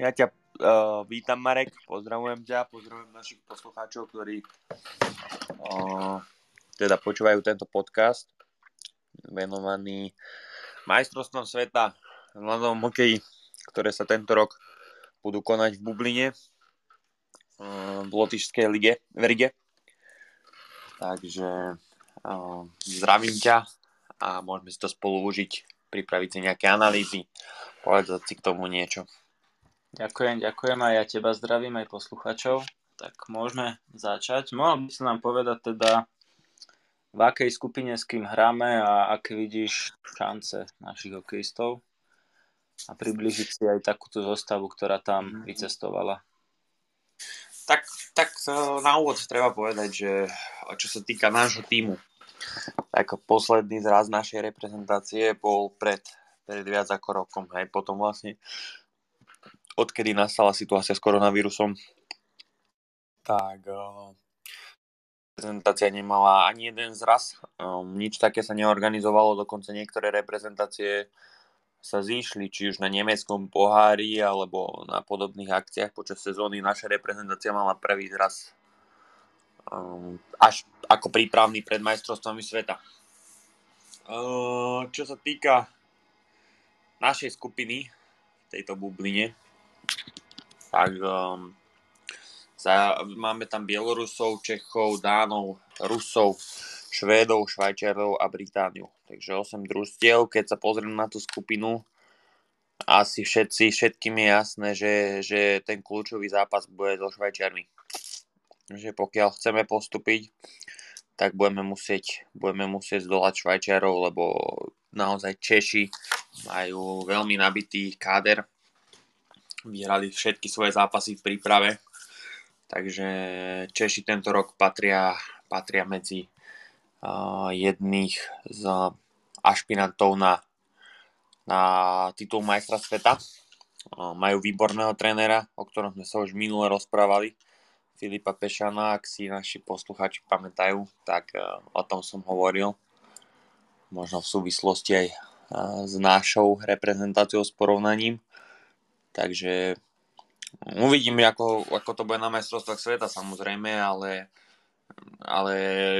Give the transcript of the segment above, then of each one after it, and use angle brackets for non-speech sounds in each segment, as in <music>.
Ja ťa uh, vítam, Marek, pozdravujem ťa, pozdravujem našich poslucháčov, ktorí uh, teda počúvajú tento podcast venovaný majstrovstvom sveta v mladom hokeji, ktoré sa tento rok budú konať v Bubline uh, v Lotyšskej lige, v Rige. Takže uh, zdravím ťa a môžeme si to spolu užiť, pripraviť si nejaké analýzy, povedať si k tomu niečo. Ďakujem, ďakujem aj ja teba zdravím aj posluchačov. Tak môžeme začať. Mohol by si nám povedať teda, v akej skupine s kým hráme a aké vidíš šance našich hokejistov a približiť si aj takúto zostavu, ktorá tam mm-hmm. vycestovala. Tak, tak na úvod treba povedať, že čo sa týka nášho týmu, tak posledný zraz našej reprezentácie bol pred, pred viac ako rokom. Hej. Potom vlastne odkedy nastala situácia s koronavírusom, tak reprezentácia nemala ani jeden zraz. Um, nič také sa neorganizovalo, dokonca niektoré reprezentácie sa zišli, či už na nemeckom pohári alebo na podobných akciách počas sezóny. Naša reprezentácia mala prvý zraz um, až ako prípravný pred majstrovstvami sveta. Uh, čo sa týka našej skupiny v tejto bubline, tak um, za, máme tam Bielorusov, Čechov, Dánov, Rusov, Švédov, Švajčiarov a Britániu. Takže 8 družstiev. Keď sa pozriem na tú skupinu, asi všetci, všetkým je jasné, že, že ten kľúčový zápas bude so Švajčiarmi. Že pokiaľ chceme postúpiť, tak budeme musieť, budeme musieť zdolať Švajčiarov, lebo naozaj Češi majú veľmi nabitý káder vyhrali všetky svoje zápasy v príprave. Takže Češi tento rok patria, patria medzi uh, jedných z ašpirantov na, na titul majstra sveta. Uh, majú výborného trénera, o ktorom sme sa už minule rozprávali. Filipa Pešana, ak si naši poslucháči pamätajú, tak uh, o tom som hovoril. Možno v súvislosti aj uh, s našou reprezentáciou s porovnaním. Takže uvidíme, ako, ako to bude na majstrovstvách sveta samozrejme, ale, ale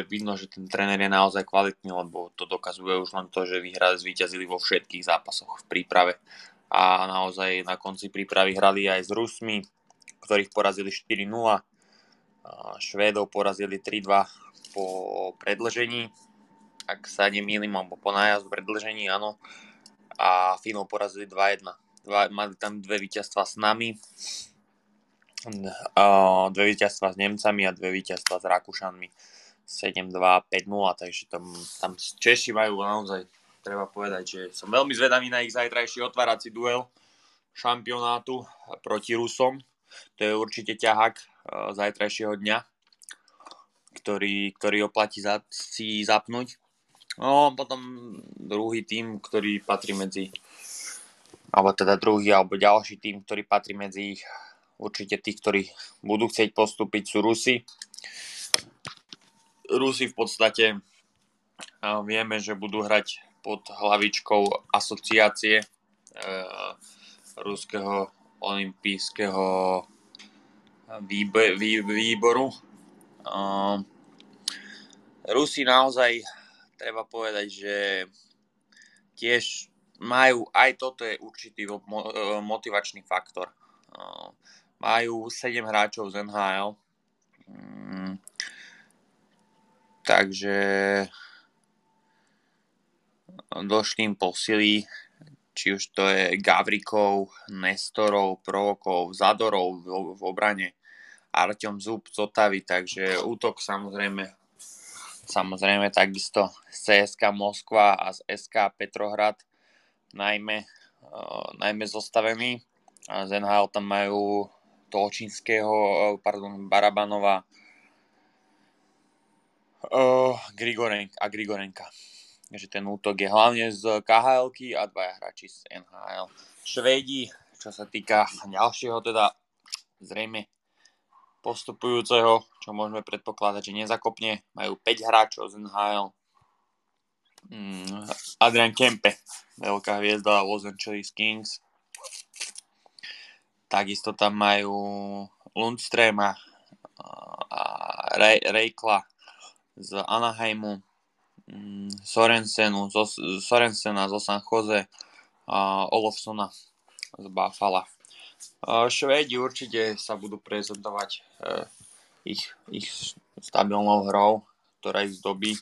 vidno, že ten tréner je naozaj kvalitný, lebo to dokazuje už len to, že vyhra zvíťazili vo všetkých zápasoch v príprave. A naozaj na konci prípravy hrali aj s Rusmi, ktorých porazili 4-0. Švédov porazili 3-2 po predlžení, ak sa nemýlim, alebo po nájazdu predlžení, áno. A Finov porazili 2-1 dva, mali tam dve víťazstva s nami, dve víťazstva s Nemcami a dve víťazstva s Rakúšanmi 7-2, 5-0, takže tam, tam Češi majú naozaj, treba povedať, že som veľmi zvedavý na ich zajtrajší otvárací duel šampionátu proti Rusom. To je určite ťahák zajtrajšieho dňa, ktorý, ktorý oplatí za, si zapnúť. No, potom druhý tým, ktorý patrí medzi alebo teda druhý alebo ďalší tým, ktorý patrí medzi ich určite tých, ktorí budú chcieť postúpiť, sú Rusi. Rusi v podstate vieme, že budú hrať pod hlavičkou asociácie e, Ruského olympijského výboru. E, Rusi naozaj, treba povedať, že tiež majú, aj toto je určitý e, motivačný faktor. E, majú 7 hráčov z NHL, mm, takže došli im posily, či už to je Gavrikov, Nestorov, Provokov, Zadorov v, obrane, Arťom Zub z takže útok samozrejme samozrejme takisto z CSK Moskva a z SK Petrohrad najmä, uh, najmä zostavení. A z NHL tam majú Tolčinského, uh, pardon, Barabanova uh, a Grigorenka. Takže ten útok je hlavne z khl a dvaja hráči z NHL. Švédi, čo sa týka ďalšieho, teda zrejme postupujúceho, čo môžeme predpokladať, že nezakopne, majú 5 hráčov z NHL. Mm, Adrian Kempe, veľká hviezda Los Angeles Kings. Takisto tam majú Lundstrema a Reikla z Anaheimu, mm, Sorensenu, zo, Sorensena zo San Jose a Olofsona z Buffalo. Švédi určite sa budú prezentovať e, ich, ich stabilnou hrou, ktorá ich zdobí.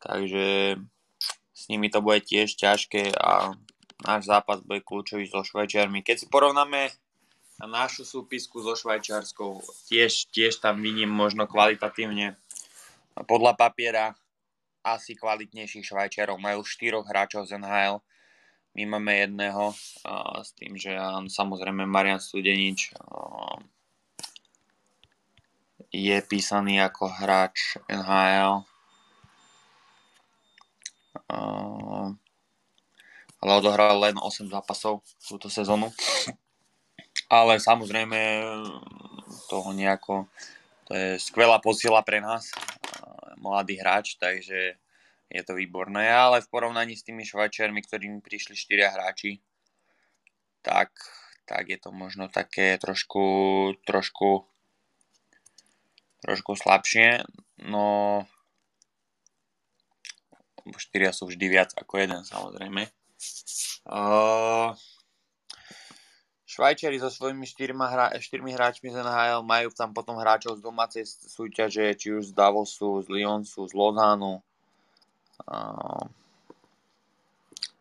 Takže s nimi to bude tiež ťažké a náš zápas bude kľúčový so Švajčiarmi. Keď si porovnáme našu súpisku so Švajčiarskou, tiež, tiež tam vidím možno kvalitatívne podľa papiera asi kvalitnejších Švajčiarov. Majú štyroch hráčov z NHL, my máme jedného a s tým, že samozrejme Marian Studenič je písaný ako hráč NHL ale odohral len 8 zápasov túto sezónu. Ale samozrejme toho nejako, to je skvelá posila pre nás, mladý hráč, takže je to výborné, ale v porovnaní s tými Švajčiarmi, ktorými prišli 4 hráči, tak, tak je to možno také trošku, trošku, trošku slabšie, no 4 sú vždy viac ako jeden samozrejme. Uh, Švajčiari so svojimi štyrma, hra, štyrmi hráčmi z NHL majú tam potom hráčov z domácej súťaže, či už z Davosu, z Lyonsu, z Lozánu. Uh,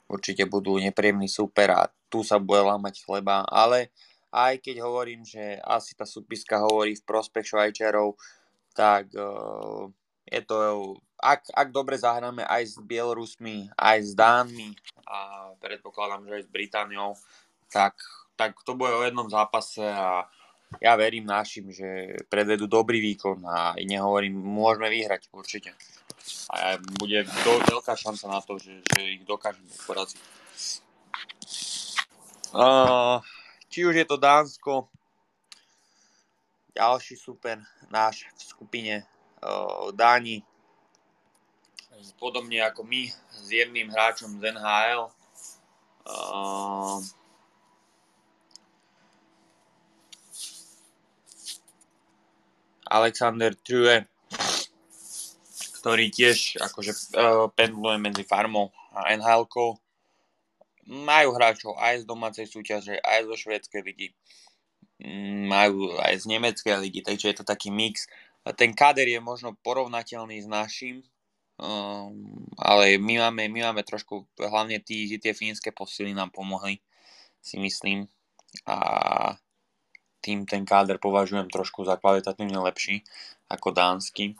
určite budú nepríjemný super a tu sa bude lámať chleba, ale aj keď hovorím, že asi tá súpiska hovorí v prospech Švajčiarov, tak uh, je to ak, ak dobre zahráme aj s Bielorusmi, aj s Dánmi a predpokladám, že aj s Britániou, tak, tak to bude o jednom zápase a ja verím našim, že predvedú dobrý výkon a nehovorím, môžeme vyhrať určite. A bude do, veľká šanca na to, že, že ich dokážeme poraziť. Uh, či už je to Dánsko, ďalší super náš v skupine uh, Dáni, podobne ako my s jedným hráčom z NHL. Alexander True, ktorý tiež akože uh, pendluje medzi farmou a nhl Majú hráčov aj z domácej súťaže, aj zo švédskej ligy. Majú aj z nemeckej ligy, takže je to taký mix. A ten kader je možno porovnateľný s našim, Um, ale my máme, my máme trošku, hlavne tí, tie fínske posily nám pomohli, si myslím. A tým ten káder považujem trošku za kvalitatívne lepší ako dánsky.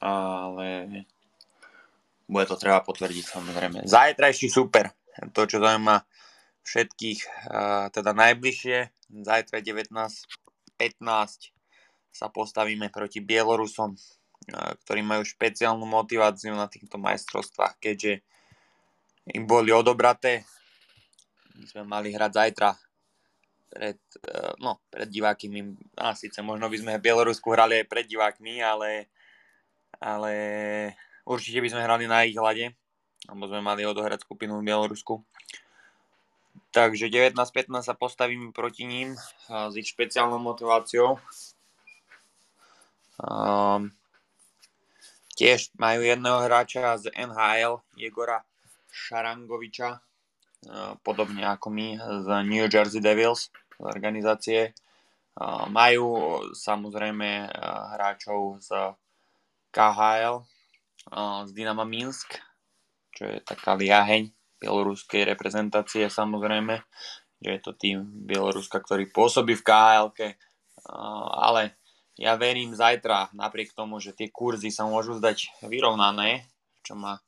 Ale bude to treba potvrdiť samozrejme. Zajtrajší super. To, čo zaujíma všetkých, teda najbližšie, zajtra 19.15 sa postavíme proti Bielorusom ktorí majú špeciálnu motiváciu na týchto majstrovstvách, keďže im boli odobraté. My sme mali hrať zajtra pred, e, no, pred divákmi. A síce možno by sme v Bielorusku hrali aj pred divákmi, ale, ale určite by sme hrali na ich hlade, alebo sme mali odohrať skupinu v Bielorusku. Takže 19-15 sa postavíme proti ním s ich špeciálnou motiváciou. Um, Tiež majú jedného hráča z NHL, Jegora Šarangoviča, e, podobne ako my z New Jersey Devils z organizácie. E, majú samozrejme e, hráčov z KHL, z Dynama Minsk, čo je taká liaheň bieloruskej reprezentácie samozrejme, že je to tým Bieloruska, ktorý pôsobí v KHL, ale ja verím zajtra, napriek tomu, že tie kurzy sa môžu zdať vyrovnané, čo ma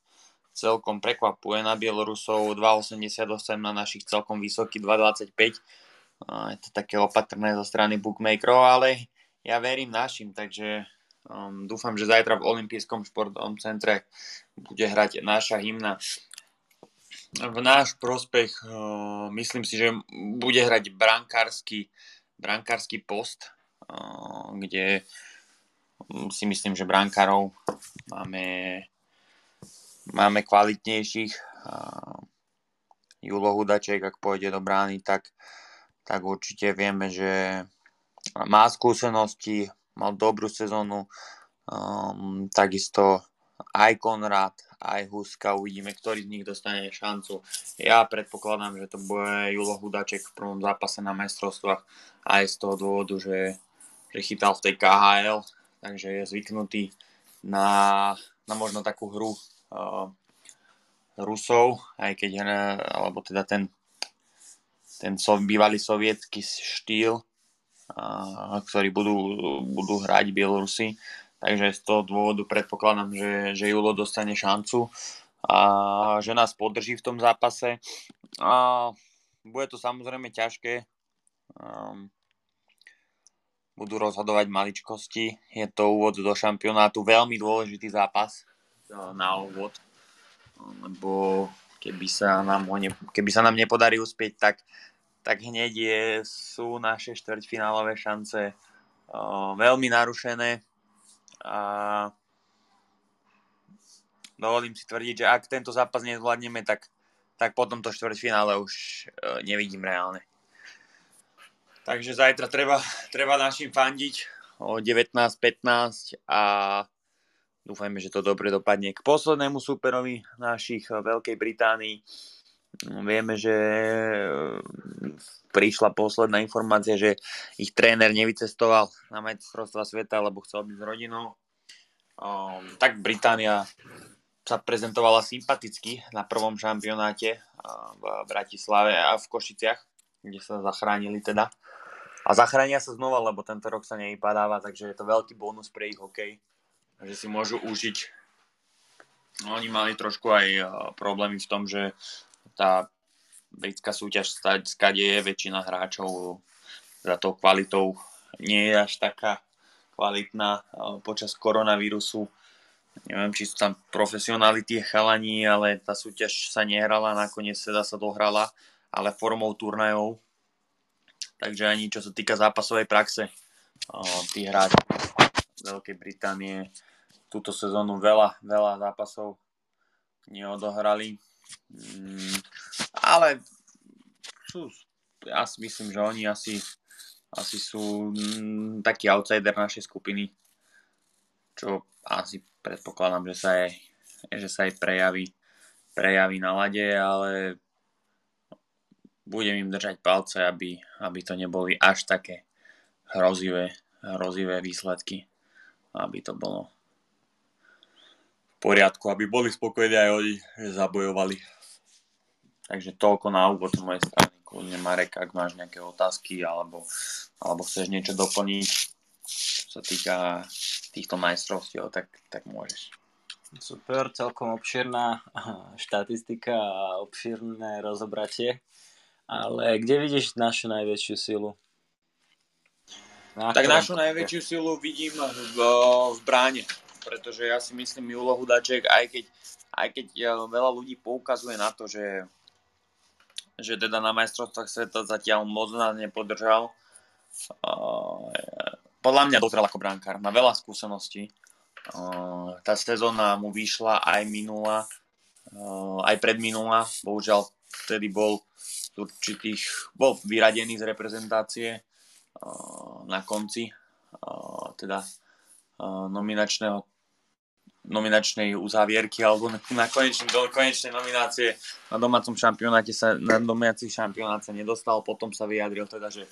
celkom prekvapuje na Bielorusov 2,88 na našich celkom vysoký 2,25. Je to také opatrné zo strany bookmakerov, ale ja verím našim, takže um, dúfam, že zajtra v Olympijskom športovom centre bude hrať naša hymna. V náš prospech uh, myslím si, že bude hrať brankársky, brankársky post, kde mm, si myslím, že brankárov máme, máme kvalitnejších. Julo Hudaček, ak pôjde do brány, tak, tak určite vieme, že má skúsenosti, mal dobrú sezónu, takisto aj Konrad, aj Huska, uvidíme, ktorý z nich dostane šancu. Ja predpokladám, že to bude Julo Hudaček v prvom zápase na majstrovstvách aj z toho dôvodu, že, že chytal v tej KHL, takže je zvyknutý na, na možno takú hru uh, Rusov, aj keď, alebo teda ten, ten sov, bývalý sovietský štýl, uh, ktorý budú, budú hrať Bielorusi, Takže z toho dôvodu predpokladám, že, že Julo dostane šancu a že nás podrží v tom zápase. A bude to samozrejme ťažké. Um, budú rozhodovať maličkosti. Je to úvod do šampionátu. Veľmi dôležitý zápas na úvod. Lebo keby sa nám, ne, keby sa nám nepodarí uspieť, tak, tak hneď je, sú naše štvrťfinálové šance uh, veľmi narušené a dovolím si tvrdiť, že ak tento zápas nezvládneme, tak, tak potom to štvrťfinále už nevidím reálne. Takže zajtra treba, treba našim fandiť o 19.15 a dúfajme, že to dobre dopadne. K poslednému superovi našich Veľkej Británii vieme, že prišla posledná informácia, že ich tréner nevycestoval na majstrovstva sveta, lebo chcel byť s rodinou. Um, tak Británia sa prezentovala sympaticky na prvom šampionáte v Bratislave a v Košiciach, kde sa zachránili teda. A zachránia sa znova, lebo tento rok sa nevypadáva, takže je to veľký bonus pre ich hokej, že si môžu užiť. No, oni mali trošku aj problémy v tom, že tá britská súťaž skade je väčšina hráčov za tou kvalitou nie je až taká kvalitná počas koronavírusu. Neviem, či sú tam profesionáli tie chalani, ale tá súťaž sa nehrala, nakoniec teda sa dohrala, ale formou turnajov. Takže ani čo sa týka zápasovej praxe, tí hráči Veľkej Británie túto sezónu veľa, veľa zápasov neodohrali. Mm, ale sú, ja si myslím, že oni asi, asi sú mm, taký outsider našej skupiny, čo asi predpokladám, že sa aj, že sa aj prejaví, prejaví na lade, ale budem im držať palce, aby, aby to neboli až také hrozivé, hrozivé výsledky, aby to bolo v poriadku, aby boli spokojní aj oni, že zabojovali. Takže toľko na úvod z mojej strany. Kľudne Marek, ak máš nejaké otázky alebo, alebo chceš niečo doplniť, čo sa týka týchto majstrovstiev, tak, tak môžeš. Super, celkom obširná <laughs> štatistika a obširné rozobratie. Ale kde vidíš našu najväčšiu silu? Na tak našu najväčšiu silu vidím v, v bráne, pretože ja si myslím Julo Hudaček, aj keď, aj keď veľa ľudí poukazuje na to, že že teda na majstrovstvách sveta zatiaľ moc nás nepodržal. Podľa mňa dotrel ako brankár, má veľa skúseností. Tá sezóna mu vyšla aj minula, aj predminula. Bohužiaľ vtedy bol určitých, bol vyradený z reprezentácie na konci teda nominačného nominačnej uzávierky alebo na konečnej, do konečnej nominácie na domácom šampionáte sa, na domácich šampionát nedostal, potom sa vyjadril teda, že,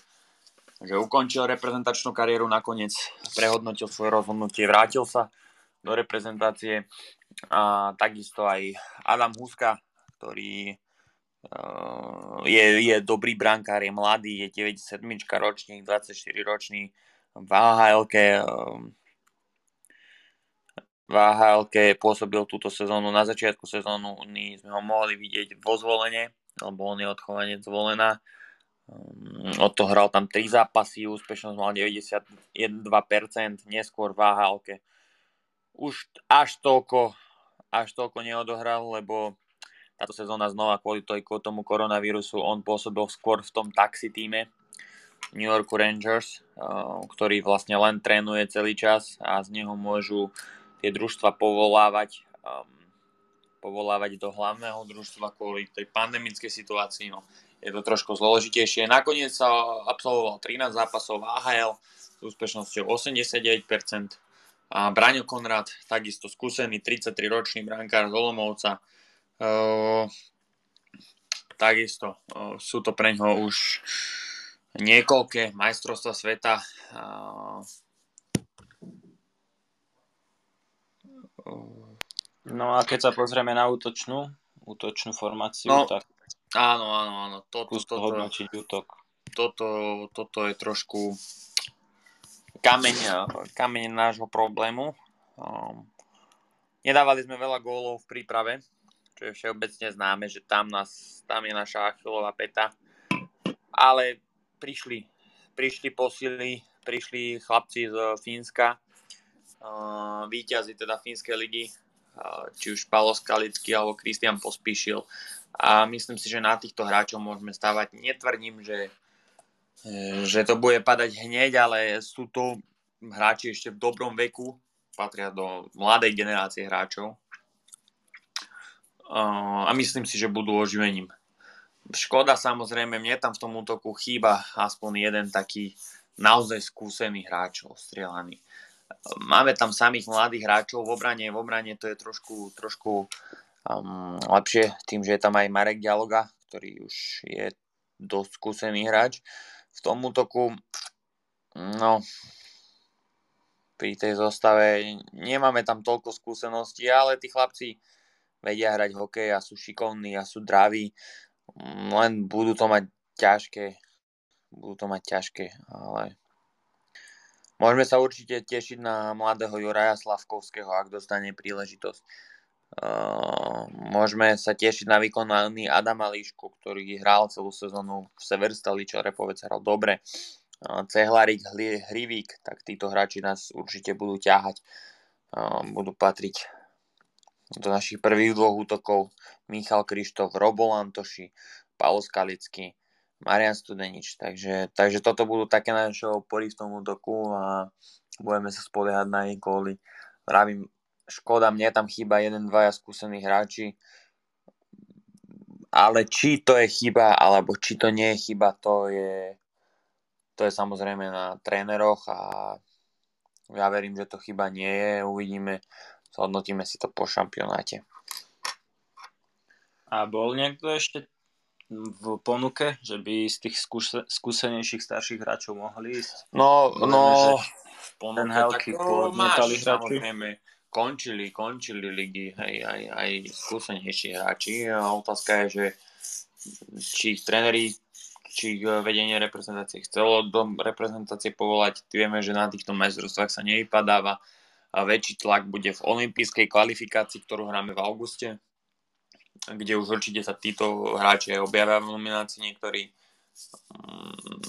že ukončil reprezentačnú kariéru, nakoniec prehodnotil svoje rozhodnutie, vrátil sa do reprezentácie. A takisto aj Adam Huska, ktorý je, je dobrý brankár, je mladý, je 97 ročník, 24 ročný v AHL, uh, v AHL pôsobil túto sezónu. Na začiatku sezónu sme ho mohli vidieť vo zvolenie, lebo on je odchovanec zvolená. Um, hral tam 3 zápasy, úspešnosť mal 91%, neskôr v AHL už až toľko, až toľko neodohral, lebo táto sezóna znova kvôli tomu koronavírusu on pôsobil skôr v tom taxi týme New York Rangers, uh, ktorý vlastne len trénuje celý čas a z neho môžu tie družstva povolávať, um, povolávať do hlavného družstva kvôli tej pandemickej situácii. No, je to trošku zložitejšie. Nakoniec sa absolvoval 13 zápasov v AHL s úspešnosťou 89%. A Braňo Konrad, takisto skúsený 33-ročný brankár z Olomovca. Uh, takisto uh, sú to pre ňoho už niekoľké majstrovstva sveta. Uh, No a keď sa pozrieme na útočnú, útočnú formáciu, no, tak áno, áno, áno. Toto, toto, hodnotiť útok. Toto, toto je trošku kameň, kameň nášho problému. Um, nedávali sme veľa gólov v príprave, čo je všeobecne známe, že tam, nás, tam je naša achilová peta. Ale prišli, prišli posily, prišli chlapci z Fínska, uh, víťazi teda Fínskej ligy, či už Paolo Skalický alebo Kristian Pospíšil. A myslím si, že na týchto hráčov môžeme stávať. Netvrdím, že, e, že to bude padať hneď, ale sú to hráči ešte v dobrom veku, patria do mladej generácie hráčov. A myslím si, že budú oživením. Škoda samozrejme, mne tam v tom útoku chýba aspoň jeden taký naozaj skúsený hráč ostrielaný máme tam samých mladých hráčov v obrane, v obrane to je trošku, trošku um, lepšie tým, že je tam aj Marek Dialoga, ktorý už je dosť skúsený hráč. V tom útoku, no, pri tej zostave nemáme tam toľko skúseností, ale tí chlapci vedia hrať hokej a sú šikovní a sú draví, len budú to mať ťažké, budú to mať ťažké, ale Môžeme sa určite tešiť na mladého Juraja Slavkovského, ak dostane príležitosť. Uh, môžeme sa tešiť na výkonný Adama Líšku, ktorý hral celú sezónu v Severstali, čo Repovec hral dobre. Uh, Cehlarik, Hrivík, tak títo hráči nás určite budú ťahať. Uh, budú patriť do našich prvých dvoch útokov Michal Krištof, Robo Lantoši, Paolo Skalický, Marian Studenič. Takže, takže toto budú také naše opory v tom útoku a budeme sa spoliehať na ich góly. Vravím, škoda, mne tam chýba jeden, dvaja skúsení hráči, ale či to je chyba, alebo či to nie je chyba, to je, to je samozrejme na tréneroch a ja verím, že to chyba nie je. Uvidíme, zhodnotíme si to po šampionáte. A bol niekto ešte v ponuke, že by z tých skúse, skúsenejších starších hráčov mohli ísť? No, no, v ponuke tak podmietali hráči. Končili, končili ligy, hej, aj, aj skúsenejší hráči. A otázka je, že či ich tréneri, či ich vedenie reprezentácie chcelo do reprezentácie povolať. Vieme, že na týchto majstrovstvách sa nevypadáva väčší tlak bude v olympijskej kvalifikácii, ktorú hráme v auguste kde už určite sa títo hráči objavia v nominácii niektorí. Mm,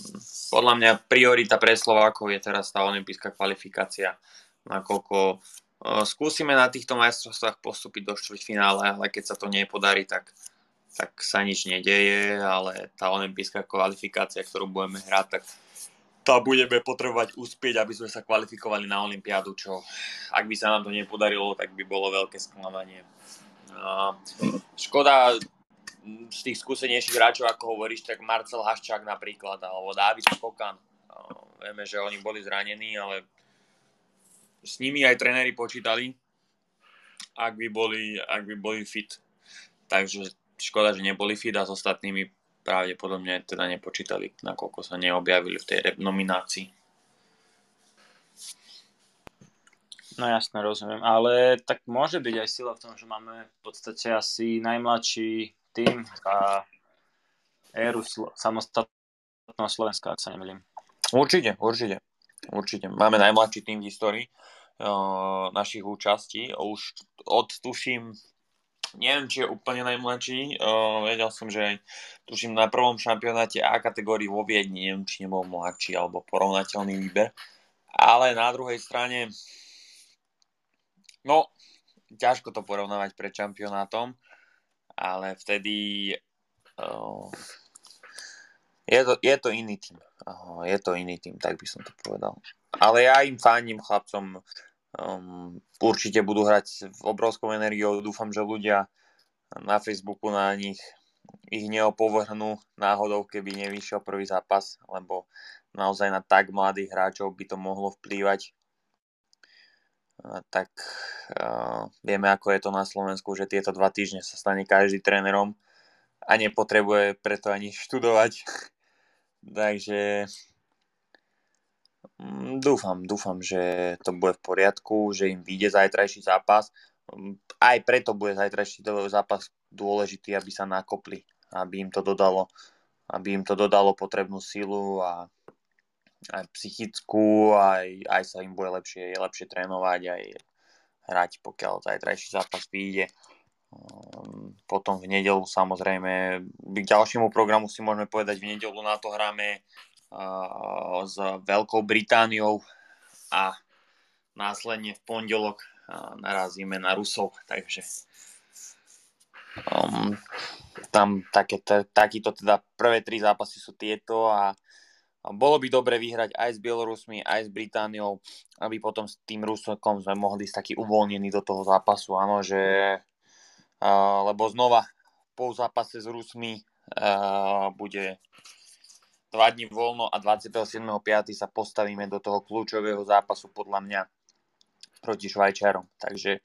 podľa mňa priorita pre Slovákov je teraz tá olimpijská kvalifikácia, nakoľko e, skúsime na týchto majstrovstvách postúpiť do štvrťfinále, ale keď sa to nepodarí, tak, tak sa nič nedeje, ale tá olimpijská kvalifikácia, ktorú budeme hrať, tak tá budeme potrebovať uspieť, aby sme sa kvalifikovali na Olympiádu, čo ak by sa nám to nepodarilo, tak by bolo veľké sklamanie. Škoda z tých skúsenejších hráčov, ako hovoríš, tak Marcel Haščák napríklad, alebo Dávid Skokan. Vieme, že oni boli zranení, ale s nimi aj tréneri počítali, ak by boli, ak by boli fit. Takže škoda, že neboli fit a s ostatnými pravdepodobne teda nepočítali, nakoľko sa neobjavili v tej nominácii. No jasne, rozumiem. Ale tak môže byť aj sila v tom, že máme v podstate asi najmladší tým a éru slo- samostatného Slovenska, ak sa nemýlim. Určite, určite. Určite. Máme najmladší tým v histórii uh, našich účastí. Už od, tuším, neviem, či je úplne najmladší. Uh, vedel som, že tuším, na prvom šampionáte A kategórii vo Viedni, neviem, či nebol mladší alebo porovnateľný výber. Ale na druhej strane No, ťažko to porovnávať pred šampionátom, ale vtedy uh, je, to, je to iný tým. Uh, je to iný tým, tak by som to povedal. Ale ja im fánim chlapcom, um, určite budú hrať v obrovskou energiou. Dúfam, že ľudia na Facebooku na nich ich neopovrhnú náhodou, keby nevyšiel prvý zápas, lebo naozaj na tak mladých hráčov by to mohlo vplývať. Tak uh, vieme, ako je to na Slovensku, že tieto dva týždne sa stane každý trénerom a nepotrebuje preto ani študovať. <laughs> Takže dúfam, dúfam, že to bude v poriadku, že im vyjde zajtrajší zápas. Aj preto bude zajtrajší zápas dôležitý, aby sa nakopli aby im to dodalo, aby im to dodalo potrebnú silu a aj psychickú, aj, aj sa im bude lepšie, je lepšie trénovať, aj hrať, pokiaľ zajtrajší zápas vyjde. Ehm, potom v nedelu samozrejme, k ďalšiemu programu si môžeme povedať, v nedelu na to hráme s Veľkou Britániou a následne v pondelok narazíme na Rusov, takže Um, tam také, t- takýto teda prvé tri zápasy sú tieto a bolo by dobre vyhrať aj s Bielorusmi, aj s Britániou, aby potom s tým Rusokom sme mohli ísť taký uvoľnení do toho zápasu, áno, že uh, lebo znova po zápase s Rusmi uh, bude dva dní voľno a 27.5. sa postavíme do toho kľúčového zápasu podľa mňa proti Švajčarom. Takže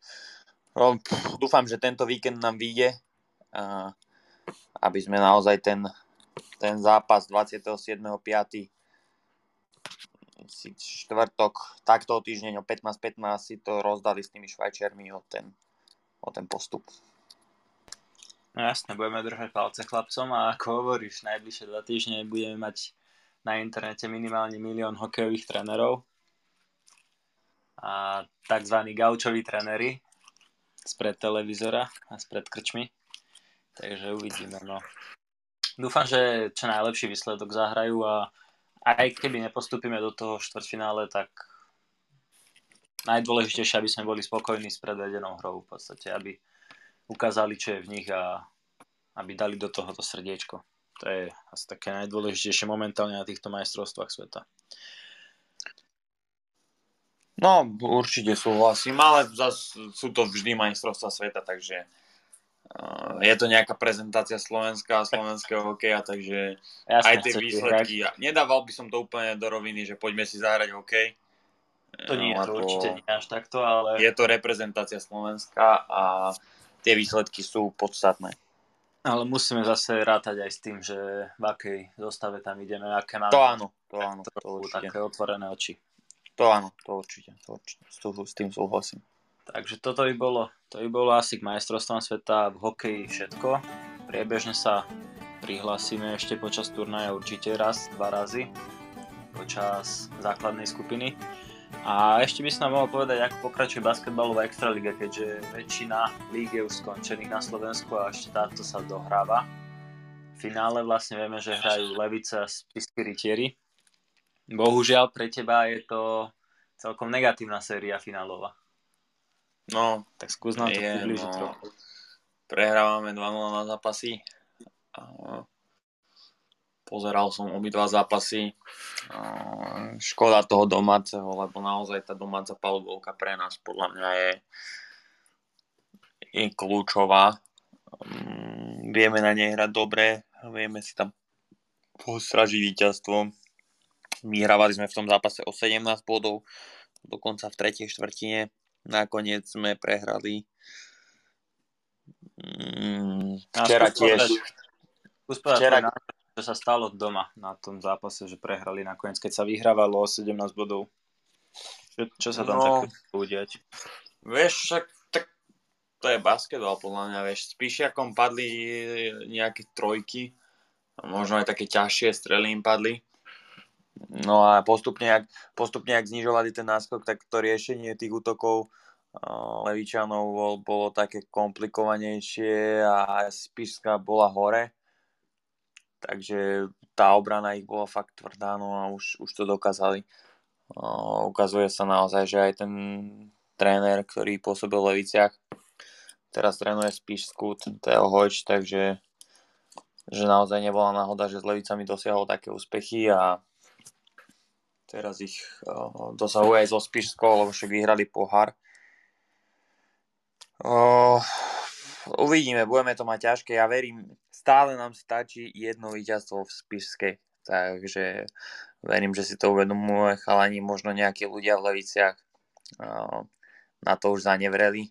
No, dúfam, že tento víkend nám vyjde, aby sme naozaj ten, ten zápas 27.5. si štvrtok, takto týždeň o 15.15 si to rozdali s tými švajčiarmi o ten, o ten postup. No jasne, budeme držať palce chlapcom a ako hovoríš, najbližšie dva týždne budeme mať na internete minimálne milión hokejových trénerov a tzv. gaučoví tréneri, spred televízora a spred krčmy. Takže uvidíme. No. Dúfam, že čo najlepší výsledok zahrajú a aj keby nepostupíme do toho štvrťfinále, tak najdôležitejšie, aby sme boli spokojní s predvedenou hrou v podstate, aby ukázali, čo je v nich a aby dali do toho to srdiečko. To je asi také najdôležitejšie momentálne na týchto majstrovstvách sveta. No, určite súhlasím, ale zase sú to vždy majstrovstvá sveta, takže uh, je to nejaká prezentácia Slovenska a slovenského hokeja, takže Jasne, aj tie výsledky, ja, nedával by som to úplne do roviny, že poďme si zahrať hokej. To nie, no, to určite nie až takto, ale... Je to reprezentácia Slovenska a tie výsledky sú podstatné. Ale musíme zase rátať aj s tým, že v akej zostave tam ideme, aké máme... To áno, to áno. To určite. Také otvorené oči. To áno, to určite, to určite, s tým súhlasím. Takže toto by bolo, to by bolo asi k majstrovstvám sveta v hokeji všetko. Priebežne sa prihlásime ešte počas turnaja určite raz, dva razy počas základnej skupiny. A ešte by som nám mohol povedať, ako pokračuje basketbalová extraliga, keďže väčšina líg je už skončených na Slovensku a ešte táto sa dohráva. V finále vlastne vieme, že hrajú Levice a Spisky Rytieri Bohužiaľ pre teba je to celkom negatívna séria finálová. No, tak skús nám to približiť no, trochu. Prehrávame 2-0 na zápasy. Pozeral som obidva zápasy. Škoda toho domáceho, lebo naozaj tá domáca palubovka pre nás podľa mňa je, je kľúčová. Mm, vieme na nej hrať dobre, vieme si tam postražiť víťazstvo Vyhrávali sme v tom zápase o 17 bodov, dokonca v tretej štvrtine. Nakoniec sme prehrali mm, včera tiež. Včera... čo sa stalo doma na tom zápase, že prehrali nakoniec, keď sa vyhrávalo o 17 bodov. Čo, čo sa tam no, také udiať? Vieš, však tak to je basketbal podľa mňa, vieš, s Píšiakom padli nejaké trojky, možno aj také ťažšie strely im padli. No a postupne, ak, postupne, ak znižovali ten náskok, tak to riešenie tých útokov uh, Levičanov bol, bolo také komplikovanejšie a Spišská bola hore. Takže tá obrana ich bola fakt tvrdá, no a už, už to dokázali. Ukazuje sa naozaj, že aj ten tréner, ktorý pôsobil v Leviciach, teraz trénuje Spišsku, Teo Hojč, takže že naozaj nebola náhoda, že s Levicami dosiahol také úspechy a Teraz ich uh, dosahuje aj zo Spišskou, lebo však vyhrali pohár. Uh, uvidíme, budeme to mať ťažké. Ja verím stále nám stačí jedno víťazstvo v Spišskej. Takže verím, že si to uvedomujú chalani, možno nejakí ľudia v Leviciach na to už zanevreli.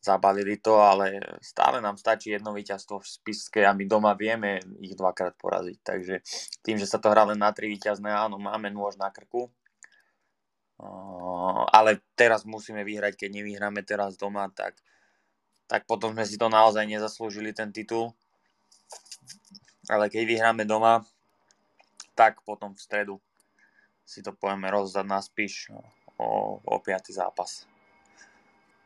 Zabalili to, ale stále nám stačí jedno víťazstvo v Spišskej a my doma vieme ich dvakrát poraziť. Takže tým, že sa to hrá len na tri víťazné, áno, máme nôž na krku. Ale teraz musíme vyhrať, keď nevyhráme teraz doma, tak, tak potom sme si to naozaj nezaslúžili ten titul. Ale keď vyhráme doma, tak potom v stredu si to povieme rozdať na spíš o, o 5. zápas.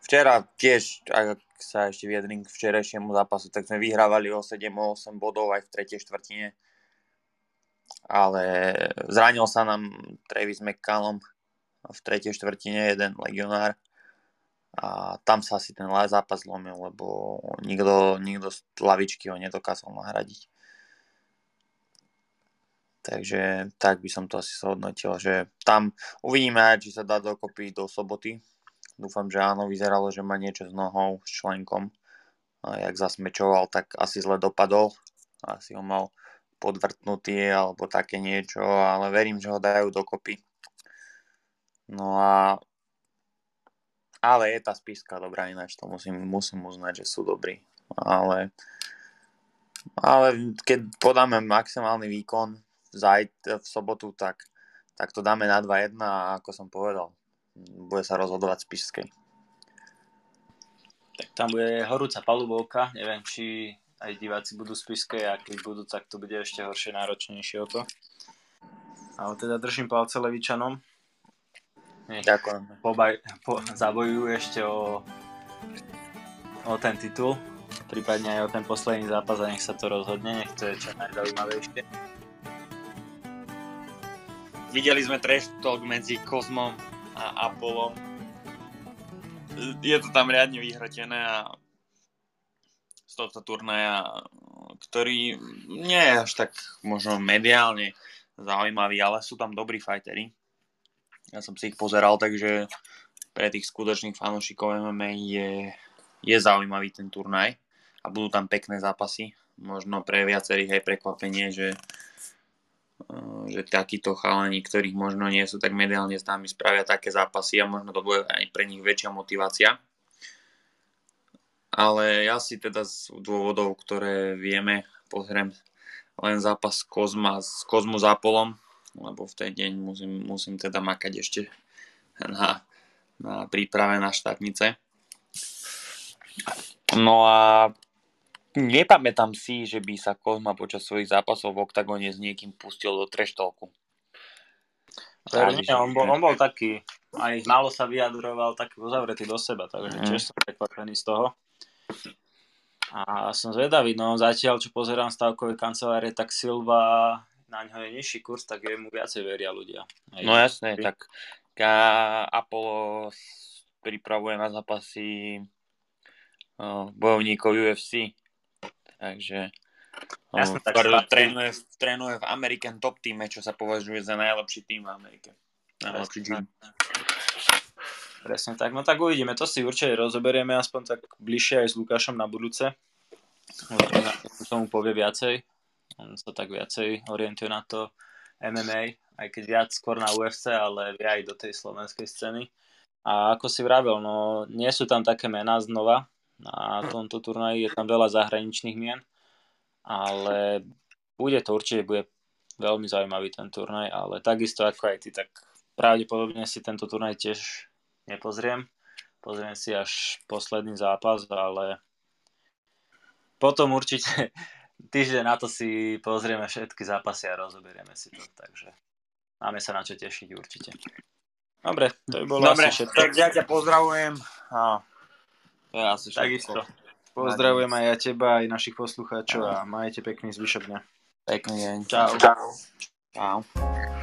Včera tiež, ak sa ešte vyjadrím k včerajšiemu zápasu, tak sme vyhrávali o 7-8 bodov aj v tretej štvrtine. Ale zranil sa nám Travis McCallum v tretej štvrtine, jeden legionár. A tam sa asi ten zápas zlomil, lebo nikto, nikto z lavičky ho nedokázal nahradiť. Takže tak by som to asi zhodnotil, že tam uvidíme, či sa dá dokopy do soboty. Dúfam, že áno, vyzeralo, že má niečo s nohou, s členkom. A jak zasmečoval, tak asi zle dopadol. Asi ho mal podvrtnutý alebo také niečo, ale verím, že ho dajú dokopy. No a ale je tá spíska dobrá ináč, to musím, musím uznať, že sú dobrí. Ale, ale keď podáme maximálny výkon, zajť v sobotu, tak, tak to dáme na 2-1 a ako som povedal, bude sa rozhodovať z Pišskej. Tak tam bude horúca palubovka, neviem, či aj diváci budú z Pišskej a keď budú, tak to bude ešte horšie, náročnejšie o to. Ale teda držím palce Levičanom. Nech Ďakujem. Pobaj, po, zabojujú ešte o, o ten titul, prípadne aj o ten posledný zápas a nech sa to rozhodne, nech to je čo najzaujímavejšie. Videli sme trash talk medzi Kozmom a Apollom. Je to tam riadne vyhrotené a z tohto turnaja, ktorý nie je až tak možno mediálne zaujímavý, ale sú tam dobrí fightery. Ja som si ich pozeral, takže pre tých skutočných fanúšikov MMA je, je zaujímavý ten turnaj a budú tam pekné zápasy. Možno pre viacerých aj prekvapenie, že Eh, že takíto chalani, ktorých možno nie sú tak mediálne známi, spravia také zápasy a možno to bude aj pre nich väčšia motivácia. Ale ja si teda z dôvodov, ktoré vieme, pozriem len zápas Kozma s Kozmu Zápolom, lebo v ten deň musím, musím teda makať ešte na, na príprave na štátnice. No a Nepamätám si, že by sa Kozma počas svojich zápasov v oktagóne s niekým pustil do treštolku. Nie, on, bol, on bol taký, aj málo sa vyjadroval, taký uzavretý do seba, takže mm. tiež som prekvapený z toho. A som zvedavý, no zatiaľ, čo pozerám stavkové kancelárie, tak Silva na ňo je nižší kurz, tak mu viacej veria ľudia. Aj no jasné, tak Apollo pripravuje na zápasy bojovníkov UFC. Takže Jasne, tak trénuje, trénuje v American Top týme, čo sa považuje za najlepší tým v Amerike. Najlepší tým. Presne tak, no tak uvidíme, to si určite rozoberieme aspoň tak bližšie aj s Lukášom na budúce. K tomu povie viacej, on sa tak viacej orientuje na to MMA, aj keď viac skôr na UFC, ale vie aj do tej slovenskej scény. A ako si vravel, no nie sú tam také mená znova, na tomto turnaji. Je tam veľa zahraničných mien, ale bude to určite bude veľmi zaujímavý ten turnaj, ale takisto ako aj ty, tak pravdepodobne si tento turnaj tiež nepozriem. Pozriem si až posledný zápas, ale potom určite týždeň na to si pozrieme všetky zápasy a rozoberieme si to, takže máme sa na čo tešiť určite. Dobre, to by bolo Dobre, asi všetko. tak ja ťa pozdravujem a to je asi Takisto. Pozdravujem aj ja teba, aj našich poslucháčov a majte pekný zvyšok dňa. Pekný deň. Čau. Čau. Čau.